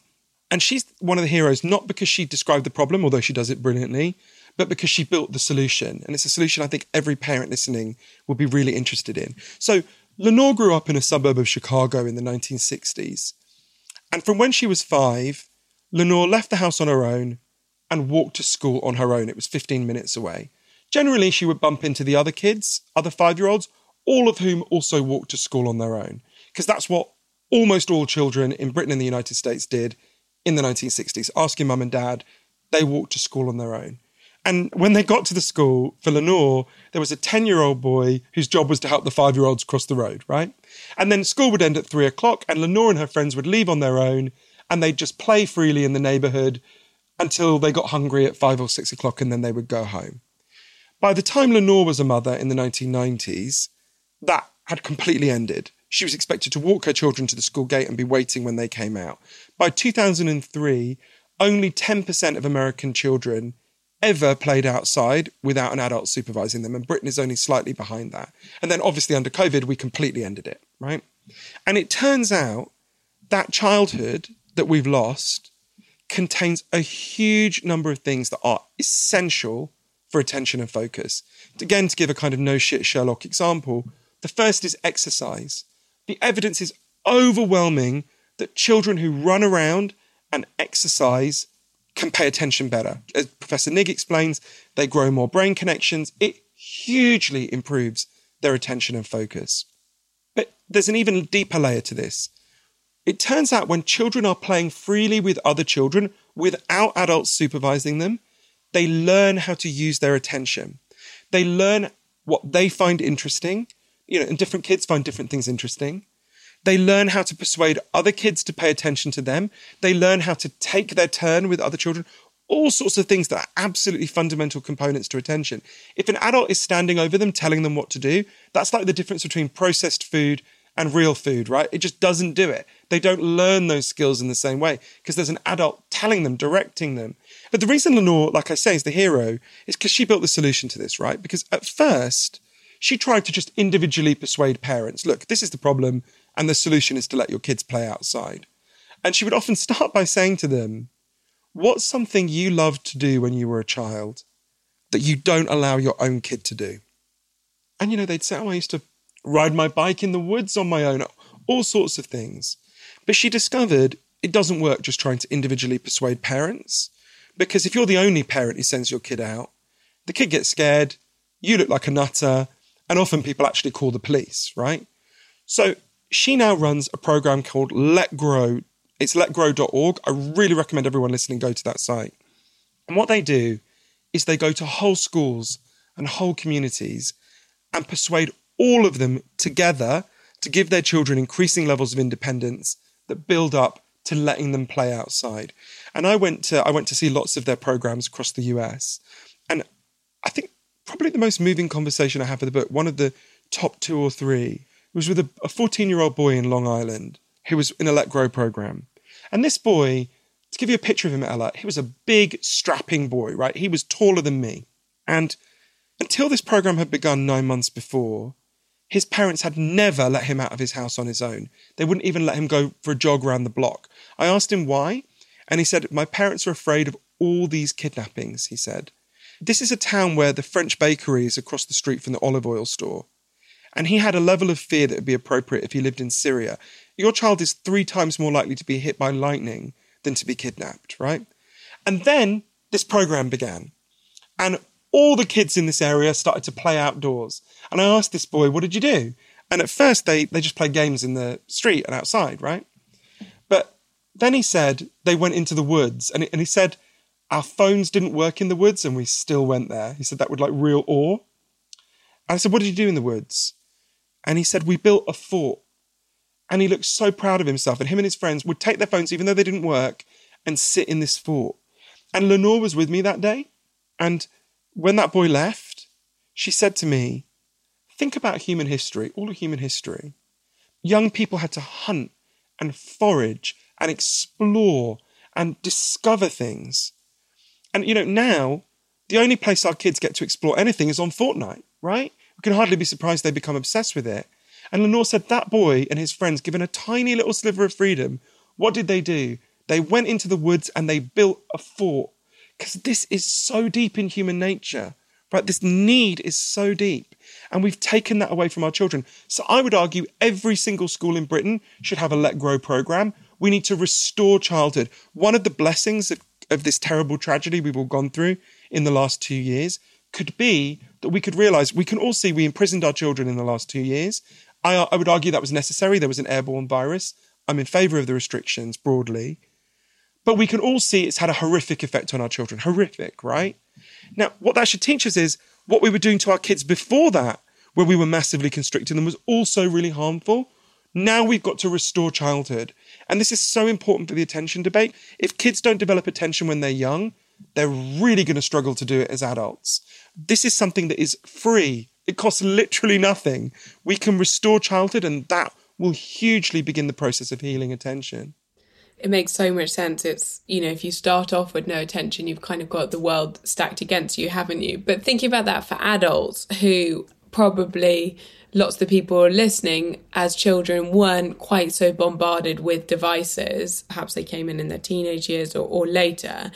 And she's one of the heroes not because she described the problem, although she does it brilliantly, but because she built the solution. And it's a solution I think every parent listening will be really interested in. So, Lenore grew up in a suburb of Chicago in the 1960s. And from when she was five, Lenore left the house on her own and walked to school on her own. It was 15 minutes away. Generally, she would bump into the other kids, other five year olds, all of whom also walked to school on their own, because that's what almost all children in Britain and the United States did in the 1960s. Asking mum and dad, they walked to school on their own. And when they got to the school for Lenore, there was a 10 year old boy whose job was to help the five year olds cross the road, right? And then school would end at three o'clock, and Lenore and her friends would leave on their own and they'd just play freely in the neighborhood until they got hungry at five or six o'clock and then they would go home. By the time Lenore was a mother in the 1990s, that had completely ended. She was expected to walk her children to the school gate and be waiting when they came out. By 2003, only 10% of American children ever played outside without an adult supervising them, and Britain is only slightly behind that. And then obviously under COVID, we completely ended it, right? And it turns out that childhood that we've lost contains a huge number of things that are essential for attention and focus. Again, to give a kind of no shit Sherlock example, the first is exercise. The evidence is overwhelming that children who run around and exercise can pay attention better. As Professor Nigg explains, they grow more brain connections. It hugely improves their attention and focus. But there's an even deeper layer to this. It turns out when children are playing freely with other children without adults supervising them, they learn how to use their attention. They learn what they find interesting. You know, and different kids find different things interesting. They learn how to persuade other kids to pay attention to them. They learn how to take their turn with other children. All sorts of things that are absolutely fundamental components to attention. If an adult is standing over them telling them what to do, that's like the difference between processed food and real food, right? It just doesn't do it. They don't learn those skills in the same way because there's an adult telling them, directing them. But the reason Lenore, like I say, is the hero is because she built the solution to this, right? Because at first, she tried to just individually persuade parents look, this is the problem, and the solution is to let your kids play outside. And she would often *laughs* start by saying to them, What's something you loved to do when you were a child that you don't allow your own kid to do? And, you know, they'd say, Oh, I used to ride my bike in the woods on my own, all sorts of things. But she discovered it doesn't work just trying to individually persuade parents. Because if you're the only parent who sends your kid out, the kid gets scared, you look like a nutter, and often people actually call the police, right? So she now runs a program called Let Grow. It's letgrow.org. I really recommend everyone listening go to that site. And what they do is they go to whole schools and whole communities and persuade all of them together to give their children increasing levels of independence that build up to letting them play outside. And I went to I went to see lots of their programs across the US. And I think probably the most moving conversation I have for the book, one of the top two or three, was with a 14 year old boy in Long Island who was in a Let Grow program. And this boy, to give you a picture of him, Ella, he was a big, strapping boy, right? He was taller than me. And until this program had begun nine months before, his parents had never let him out of his house on his own. They wouldn't even let him go for a jog around the block. I asked him why, and he said, My parents are afraid of all these kidnappings, he said. This is a town where the French bakery is across the street from the olive oil store. And he had a level of fear that would be appropriate if he lived in Syria. Your child is three times more likely to be hit by lightning than to be kidnapped, right? And then this program began. And all the kids in this area started to play outdoors. And I asked this boy, What did you do? And at first, they, they just played games in the street and outside, right? But then he said they went into the woods. And, and he said, Our phones didn't work in the woods and we still went there. He said that would like real awe. And I said, What did you do in the woods? And he said, We built a fort. And he looked so proud of himself. And him and his friends would take their phones, even though they didn't work, and sit in this fort. And Lenore was with me that day. And when that boy left, she said to me, Think about human history, all of human history. Young people had to hunt and forage and explore and discover things. And, you know, now the only place our kids get to explore anything is on Fortnite, right? We can hardly be surprised they become obsessed with it. And Lenore said that boy and his friends, given a tiny little sliver of freedom, what did they do? They went into the woods and they built a fort because this is so deep in human nature, right? This need is so deep. And we've taken that away from our children. So I would argue every single school in Britain should have a Let Grow program. We need to restore childhood. One of the blessings of, of this terrible tragedy we've all gone through in the last two years could be that we could realize we can all see we imprisoned our children in the last two years. I, I would argue that was necessary. There was an airborne virus. I'm in favor of the restrictions broadly. But we can all see it's had a horrific effect on our children. Horrific, right? Now, what that should teach us is what we were doing to our kids before that, where we were massively constricting them, was also really harmful. Now we've got to restore childhood. And this is so important for the attention debate. If kids don't develop attention when they're young, they're really going to struggle to do it as adults. This is something that is free, it costs literally nothing. We can restore childhood, and that will hugely begin the process of healing attention it makes so much sense. It's, you know, if you start off with no attention, you've kind of got the world stacked against you, haven't you? But thinking about that for adults who probably lots of people listening as children weren't quite so bombarded with devices, perhaps they came in in their teenage years or, or later.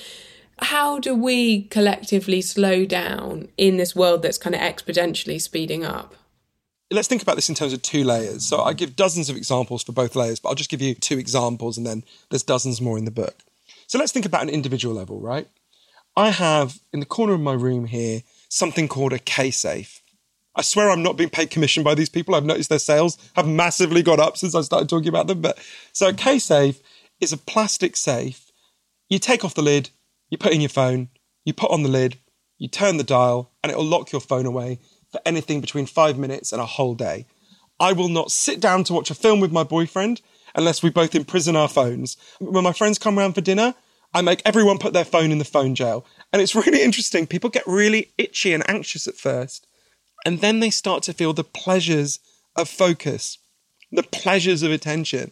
How do we collectively slow down in this world that's kind of exponentially speeding up? Let's think about this in terms of two layers. So I give dozens of examples for both layers, but I'll just give you two examples and then there's dozens more in the book. So let's think about an individual level, right? I have in the corner of my room here something called a K safe. I swear I'm not being paid commission by these people. I've noticed their sales have massively gone up since I started talking about them. But so a K safe is a plastic safe. You take off the lid, you put in your phone, you put on the lid, you turn the dial, and it'll lock your phone away for anything between five minutes and a whole day. I will not sit down to watch a film with my boyfriend unless we both imprison our phones. When my friends come around for dinner, I make everyone put their phone in the phone jail. And it's *laughs* really interesting. People get really itchy and anxious at first. And then they start to feel the pleasures of focus, the pleasures of attention.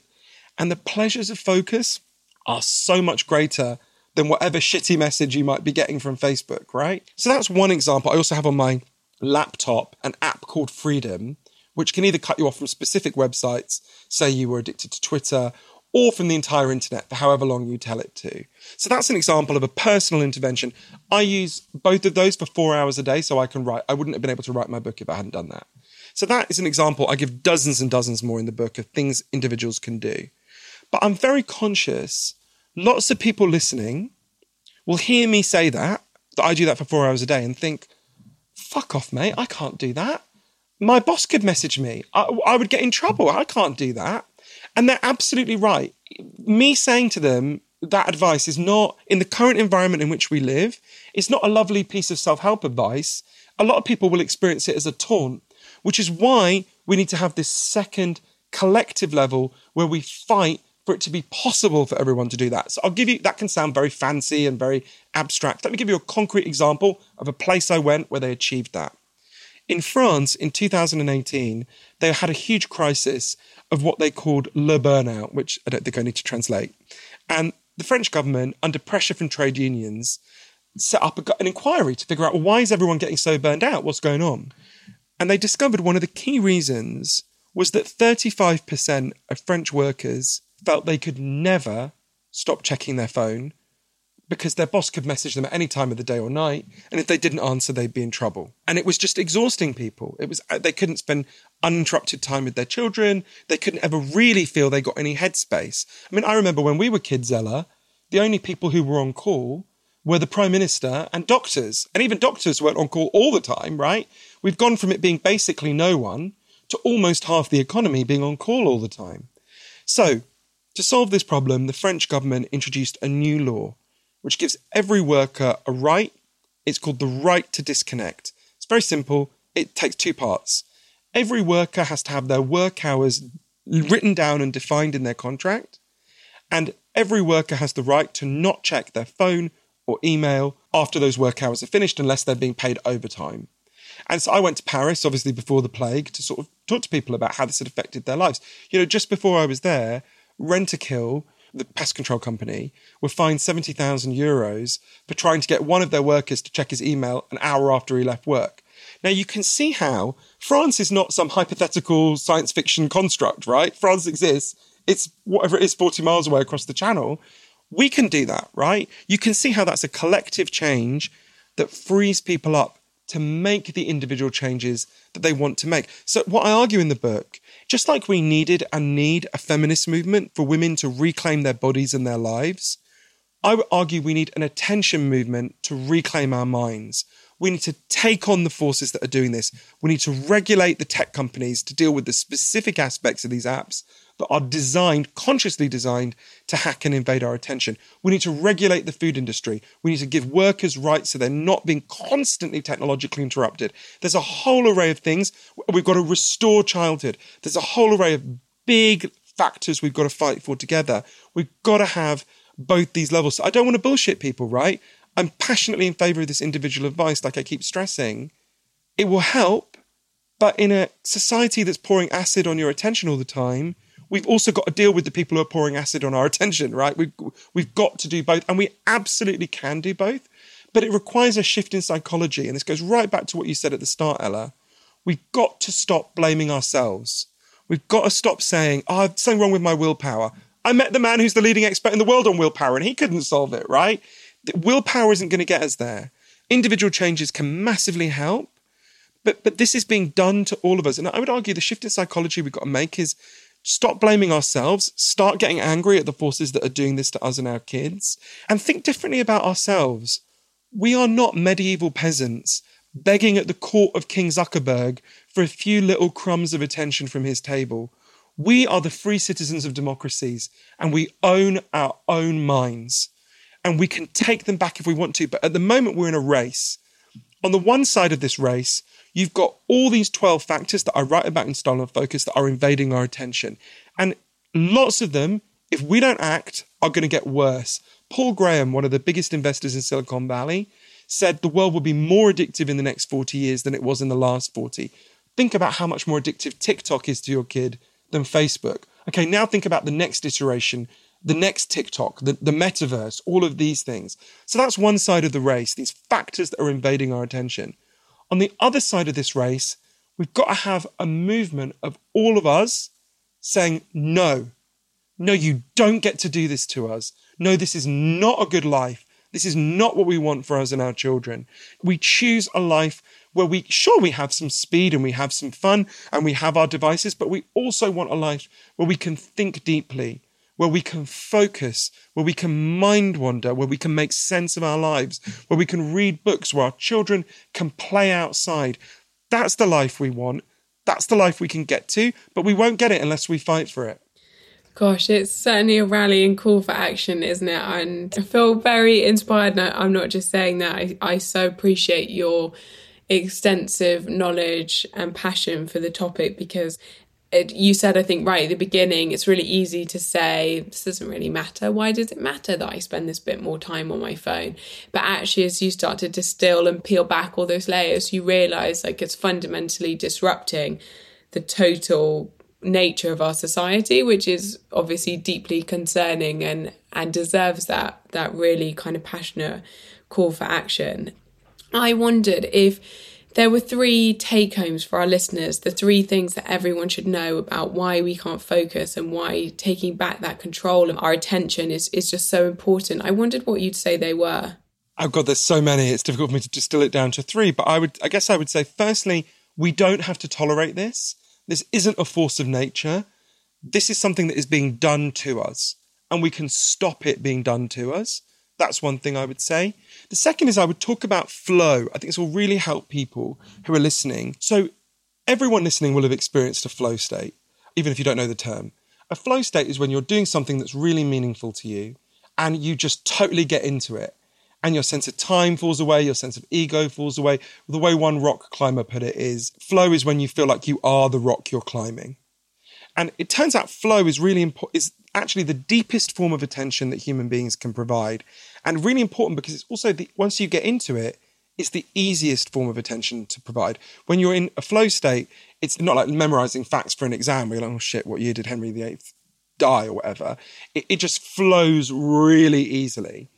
And the pleasures of focus are so much greater than whatever shitty message you might be getting from Facebook, right? So that's one example. I also have on my laptop an app called Freedom, which can either cut you off from specific websites, say you were addicted to Twitter, or from the entire internet for however long you tell it to. So that's an example of a personal intervention. I use both of those for four hours a day so I can write. I wouldn't have been able to write my book if I hadn't done that. So that is an example. I give dozens and dozens more in the book of things individuals can do. But I'm very conscious, lots of people listening will hear me say that, that I do that for four hours a day and think, fuck off, mate, I can't do that. My boss could message me. I, I would get in trouble. I can't do that. And they're absolutely right. Me saying to them that advice is not, in the current environment in which we live, it's not a lovely piece of self help advice. A lot of people will experience it as a taunt, which is why we need to have this second collective level where we fight for it to be possible for everyone to do that. So I'll give you that can sound very fancy and very abstract. Let me give you a concrete example of a place I went where they achieved that. In France in 2018, they had a huge crisis of what they called le burnout, which I don't think I need to translate. And the French government, under pressure from trade unions, set up an inquiry to figure out well, why is everyone getting so burned out? What's going on? And they discovered one of the key reasons was that 35% of French workers felt they could never stop checking their phone because their boss could message them at any time of the day or night and if they didn't answer they'd be in trouble. And it was just exhausting people. It was uh, they couldn't spend uninterrupted time with their children. They couldn't ever really feel they got any headspace. I mean i remember when we were kids ella the only people who were on call were the prime minister and doctors. And even doctors weren't on call all the time right? We've gone from it being basically no one to almost half the economy being on call all the time. So to solve this problem, the French government introduced a new law which gives every worker a right. It's called the right to disconnect. It's very simple. It takes two parts. Every worker has to have their work hours written down and defined in their contract. And every worker has the right to not check their phone or email after those work hours are finished unless they're being paid overtime. And so I went to Paris, obviously before the plague, to sort of talk to people about how this had affected their lives. You know, just before I was there, Rentokil, the pest control company, were fined 70,000 euros for trying to get one of their workers to check his email an hour after he left work. Now you can see how France is not some hypothetical science fiction construct, right? France exists. It's whatever it is, 40 miles away across the channel. We can do that, right? You can see how that's a collective change that frees people up to make the individual changes that they want to make. So, what I argue in the book just like we needed and need a feminist movement for women to reclaim their bodies and their lives, I would argue we need an attention movement to reclaim our minds. We need to take on the forces that are doing this. We need to regulate the tech companies to deal with the specific aspects of these apps that are designed, consciously designed, to hack and invade our attention. We need to regulate the food industry. We need to give workers rights so they're not being constantly technologically interrupted. There's a whole array of things. We've got to restore childhood. There's a whole array of big factors we've got to fight for together. We've got to have both these levels. So I don't want to bullshit people, right? I'm passionately in favor of this individual advice, like I keep stressing. It will help, but in a society that's pouring acid on your attention all the time, we've also got to deal with the people who are pouring acid on our attention, right? We've, we've got to do both, and we absolutely can do both, but it requires a shift in psychology. And this goes right back to what you said at the start, Ella. We've got to stop blaming ourselves. We've got to stop saying, ah, oh, I've something wrong with my willpower. I met the man who's the leading expert in the world on willpower, and he couldn't solve it, right? Willpower isn't going to get us there. Individual changes can massively help, but but this is being done to all of us. And I would argue the shift in psychology we've got to make is Stop blaming ourselves, start getting angry at the forces that are doing this to us and our kids, and think differently about ourselves. We are not medieval peasants begging at the court of King Zuckerberg for a few little crumbs of attention from his table. We are the free citizens of democracies, and we own our own minds. And we can take them back if we want to. But at the moment, we're in a race. On the one side of this race, You've got all these 12 factors that I write about in Stolen Focus that are invading our attention. And lots of them, if we don't act, are going to get worse. Paul Graham, one of the biggest investors in Silicon Valley, said the world will be more addictive in the next 40 years than it was in the last 40. Think about how much more addictive TikTok is to your kid than Facebook. Okay, now think about the next iteration, the next TikTok, the, the metaverse, all of these things. So that's one side of the race, these factors that are invading our attention. On the other side of this race, we've got to have a movement of all of us saying, no, No, you don't get to do this to us. No, this is not a good life. This is not what we want for us and our children. We choose a life where we, sure, we have some speed and we have some fun and we have our devices, but we also want a life where we can think deeply, where we can focus, where we can mind wander, where we can make sense of our lives, where we can read books, where our children can play outside. That's the life we want. That's the life we can get to, but we won't get it unless we fight for it. Gosh, it's certainly a rallying call for action, isn't it? And I feel very inspired. And I'm not just saying that. I, I so appreciate your extensive knowledge and passion for the topic because it, you said, I think, right at the beginning, it's really easy to say, this doesn't really matter. Why does it matter that I spend this bit more time on my phone? But actually, as you start to distill and peel back all those layers, you realize like it's fundamentally disrupting the total nature of our society, which is obviously deeply concerning and, and deserves that, that really kind of passionate call for action. I wondered if there were three take homes for our listeners, the three things that everyone should know about why we can't focus and why taking back that control of our attention is, is just so important. I wondered what you'd say they were. Oh God, there's so many. It's difficult for me to distill it down to three. But I would, I guess, I would say, firstly, we don't have to tolerate this. This isn't a force of nature. This is something that is being done to us, and we can stop it being done to us. That's one thing I would say. The second is I would talk about flow. I think this will really help people who are listening. So, everyone listening will have experienced a flow state, even if you don't know the term. A flow state is when you're doing something that's really meaningful to you and you just totally get into it. And your sense of time falls away, your sense of ego falls away. The way one rock climber put it is flow is when you feel like you are the rock you're climbing. And it turns out flow is really important, is actually the deepest form of attention that human beings can provide. And really important because it's also the once you get into it it's the easiest form of attention to provide. When you're in a flow state it's not like memorizing facts for an exam where you're like oh shit what year did henry viii die or whatever. It, it just flows really easily.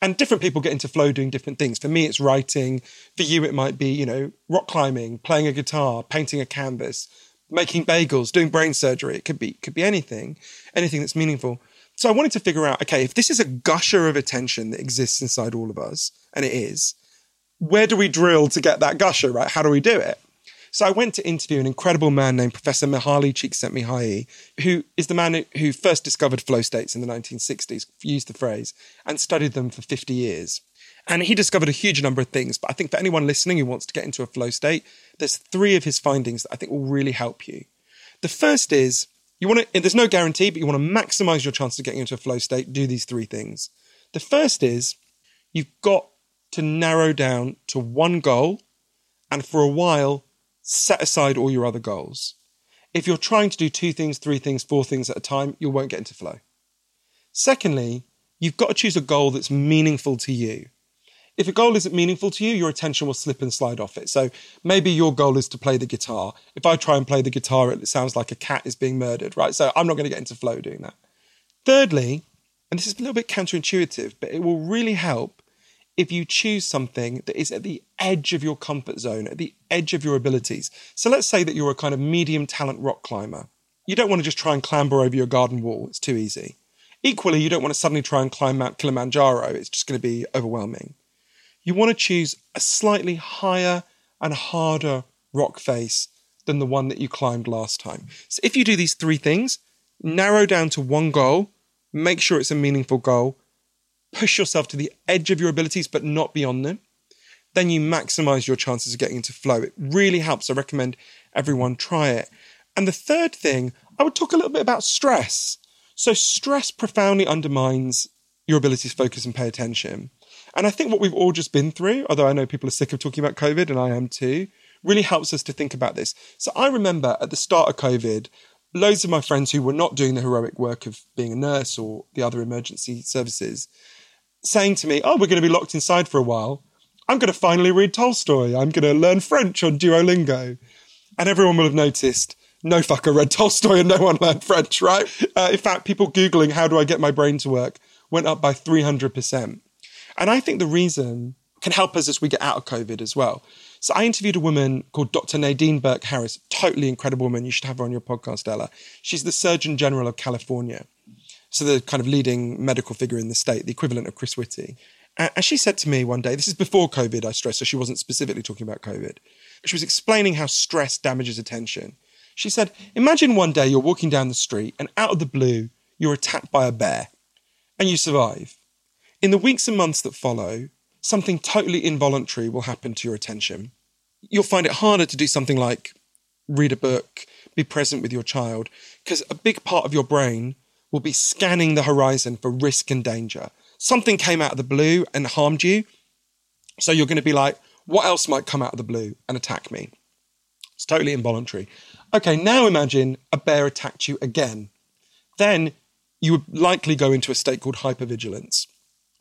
And different people get into flow doing different things. For me it's writing. For you it might be you know rock climbing playing a guitar painting a canvas making bagels doing brain surgery it could be could be anything anything that's meaningful so I wanted to figure out okay, if this is a gusher of attention that exists inside all of us, and it is, where do we drill to get that gusher, right? How do we do it? So I went to interview an incredible man named Professor Mihaly Csikszentmihalyi, who is the man who first discovered flow states in the 1960s, used the phrase, and studied them for 50 years. And he discovered a huge number of things. But I think for anyone listening who wants to get into a flow state, there's three of his findings that I think will really help you. The first is you want to, there's no guarantee, but you want to maximize your chance of getting into a flow state. Do these three things. The first is you've got to narrow down to one goal and for a while set aside all your other goals. If you're trying to do two things, three things, four things at a time, you won't get into flow. Secondly, you've got to choose a goal that's meaningful to you if a goal isn't meaningful to you, your attention will slip and slide off it. So maybe your goal is to play the guitar. If I try and play the guitar, it sounds like a cat is being murdered, right? So I'm not going to get into flow doing that. Thirdly, and this is a little bit counterintuitive, but it will really help if you choose something that is at the edge of your comfort zone, at the edge of your abilities. So let's say that you're a kind of medium talent rock climber. You don't want to just try and clamber over your garden wall, it's too easy. Equally, you don't want to suddenly try and climb Mount Kilimanjaro, it's just going to be overwhelming you want to choose a slightly higher and harder rock face than the one that you climbed last time. So if you do these three things, narrow down to one goal, make sure it's a meaningful goal, push yourself to the edge of your abilities but not beyond them, then you maximize your chances of getting into flow. It really helps. I recommend everyone try it. And the third thing, I would talk a little bit about stress. So, stress profoundly undermines your ability to focus and pay attention. And I think what we've all just been through, although I know people are sick of talking about COVID and I am too, really helps us to think about this. So I remember at the start of COVID, loads of my friends who were not doing the heroic work of being a nurse or the other emergency services saying to me, Oh, we're going to be locked inside for a while. I'm going to finally read Tolstoy. I'm going to learn French on Duolingo. And everyone will have noticed no fucker read Tolstoy and no one learned French, right? Uh, in fact, people Googling, How do I get my brain to work? went up by 300%. And I think the reason can help us as we get out of COVID as well. So I interviewed a woman called Dr. Nadine Burke Harris, totally incredible woman. You should have her on your podcast, Ella. She's the Surgeon General of California. so the kind of leading medical figure in the state, the equivalent of Chris Whitty. And she said to me one day, this is before COVID, I stress, so she wasn't specifically talking about COVID. She was explaining how stress damages attention. She said, Imagine one day you're walking down the street and out of the blue, you're attacked by a bear and you survive. In the weeks and months that follow, something totally involuntary will happen to your attention. You'll find it harder to do something like read a book, be present with your child, because a big part of your brain will be scanning the horizon for risk and danger. Something came out of the blue and harmed you. So you're going to be like, what else might come out of the blue and attack me? It's totally involuntary. Okay, now imagine a bear attacked you again. Then you would likely go into a state called hypervigilance.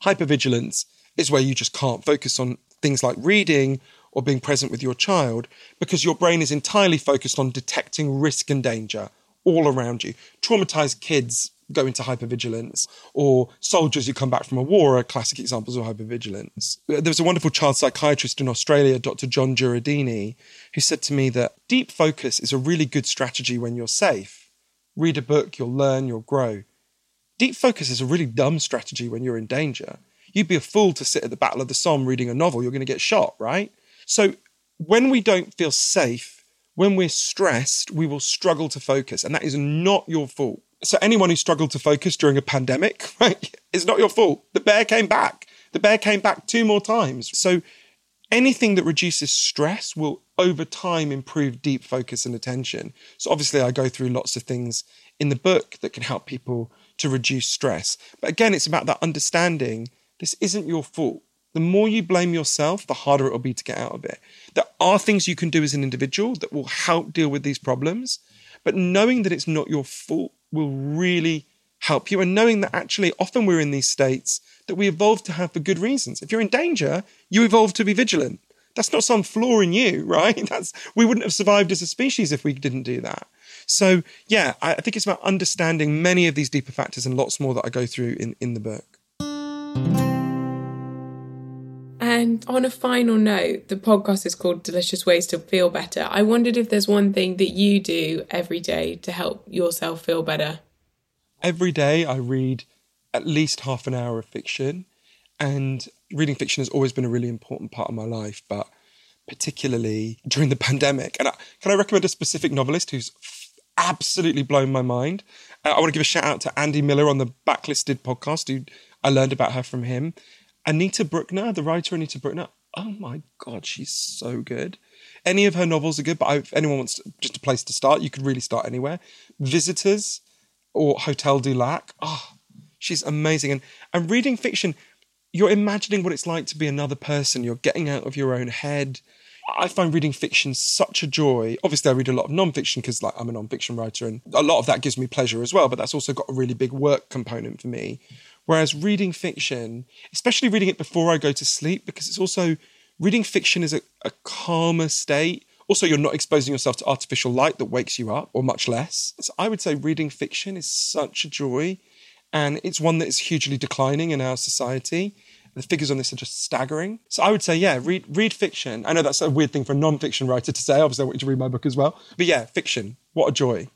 Hypervigilance is where you just can't focus on things like reading or being present with your child because your brain is entirely focused on detecting risk and danger all around you. Traumatized kids go into hypervigilance, or soldiers who come back from a war are classic examples of hypervigilance. There was a wonderful child psychiatrist in Australia, Dr. John Jureidini, who said to me that deep focus is a really good strategy when you're safe. Read a book, you'll learn, you'll grow. Deep focus is a really dumb strategy when you're in danger. You'd be a fool to sit at the Battle of the Somme reading a novel, you're going to get shot, right? So when we don't feel safe, when we're stressed, we will struggle to focus, and that is not your fault. So anyone who struggled to focus during a pandemic, *laughs* right, it's not your fault. The bear came back. The bear came back two more times. So anything that reduces stress will over time improve deep focus and attention. So obviously I go through lots of things in the book that can help people to reduce stress. But again, it's about that understanding this isn't your fault. The more you blame yourself, the harder it'll be to get out of it. There are things you can do as an individual that will help deal with these problems, but knowing that it's not your fault will really help you. And knowing that actually often we're in these states that we evolved to have for good reasons. If you're in danger, you evolved to be vigilant. That's not some flaw in you, *laughs* right? That's we wouldn't have survived as a species if we didn't do that. So yeah, I think it's about understanding many of these deeper factors and lots more that I go through in, in the book. And on a final note, the podcast is called Delicious Ways to Feel Better. I wondered if there's one thing that you do every day to help yourself feel better. Every day I read at least half an hour of fiction. And reading fiction has always been a really important part of my life, but particularly during the *laughs* pandemic. And I, can I recommend a specific novelist who's absolutely blown my mind? Uh, I want to give a shout out to Andy Miller on the Backlisted podcast, who I learned about her from him. Anita Brookner, the writer Anita Brookner, oh my God, she's so good. Any of her novels are good, but if anyone wants to, just a place to start, you could really start anywhere. Visitors or Hotel du Lac, oh, she's amazing. And, and reading fiction, you're imagining what it's like to be another person. You're getting out of your own head. I find reading fiction such a joy. Obviously, I read a lot of nonfiction because, like, I'm a nonfiction writer, and a lot of that gives me pleasure as well. But that's also got a really big work component for me. Whereas reading fiction, especially reading it before I go to sleep, because it's also reading fiction is a, a calmer state. Also, you're not exposing yourself to artificial light that wakes you up, or much less. So I would say reading fiction is such a joy, and it's one that is hugely declining in our society. The figures on this are just staggering. So I would say, yeah, read read fiction. I know that's a weird thing for a non-fiction writer to say. Obviously, I want you to read my book as well. But yeah, fiction. What a joy.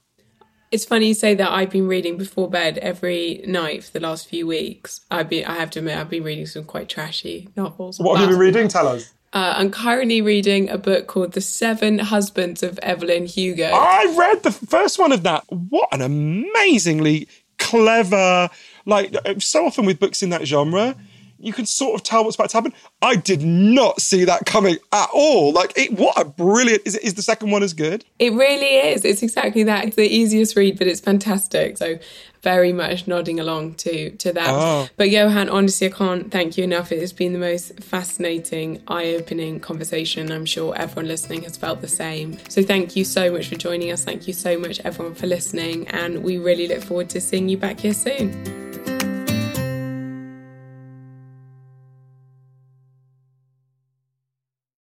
It's funny you say that. I've been reading before bed every night for the last few weeks. I've been, I have to admit, I've been reading some quite trashy novels. What have you been reading? Tell us. Uh, I'm currently reading a book called The Seven Husbands of Evelyn Hugo. I read the first one of that. What an amazingly clever, like, so often with books in that genre, you can sort of tell what's about to happen. I did not see that coming at all. Like, it, what a brilliant! Is, is the second one as good? It really is. It's exactly that. It's the easiest read, but it's fantastic. So very much nodding along to to that. Oh. But Johann, honestly, I can't thank you enough. It has been the most fascinating, eye-opening conversation. I'm sure everyone listening has felt the same. So thank you so much for joining us. Thank you so much, everyone, for listening, and we really look forward to seeing you back here soon.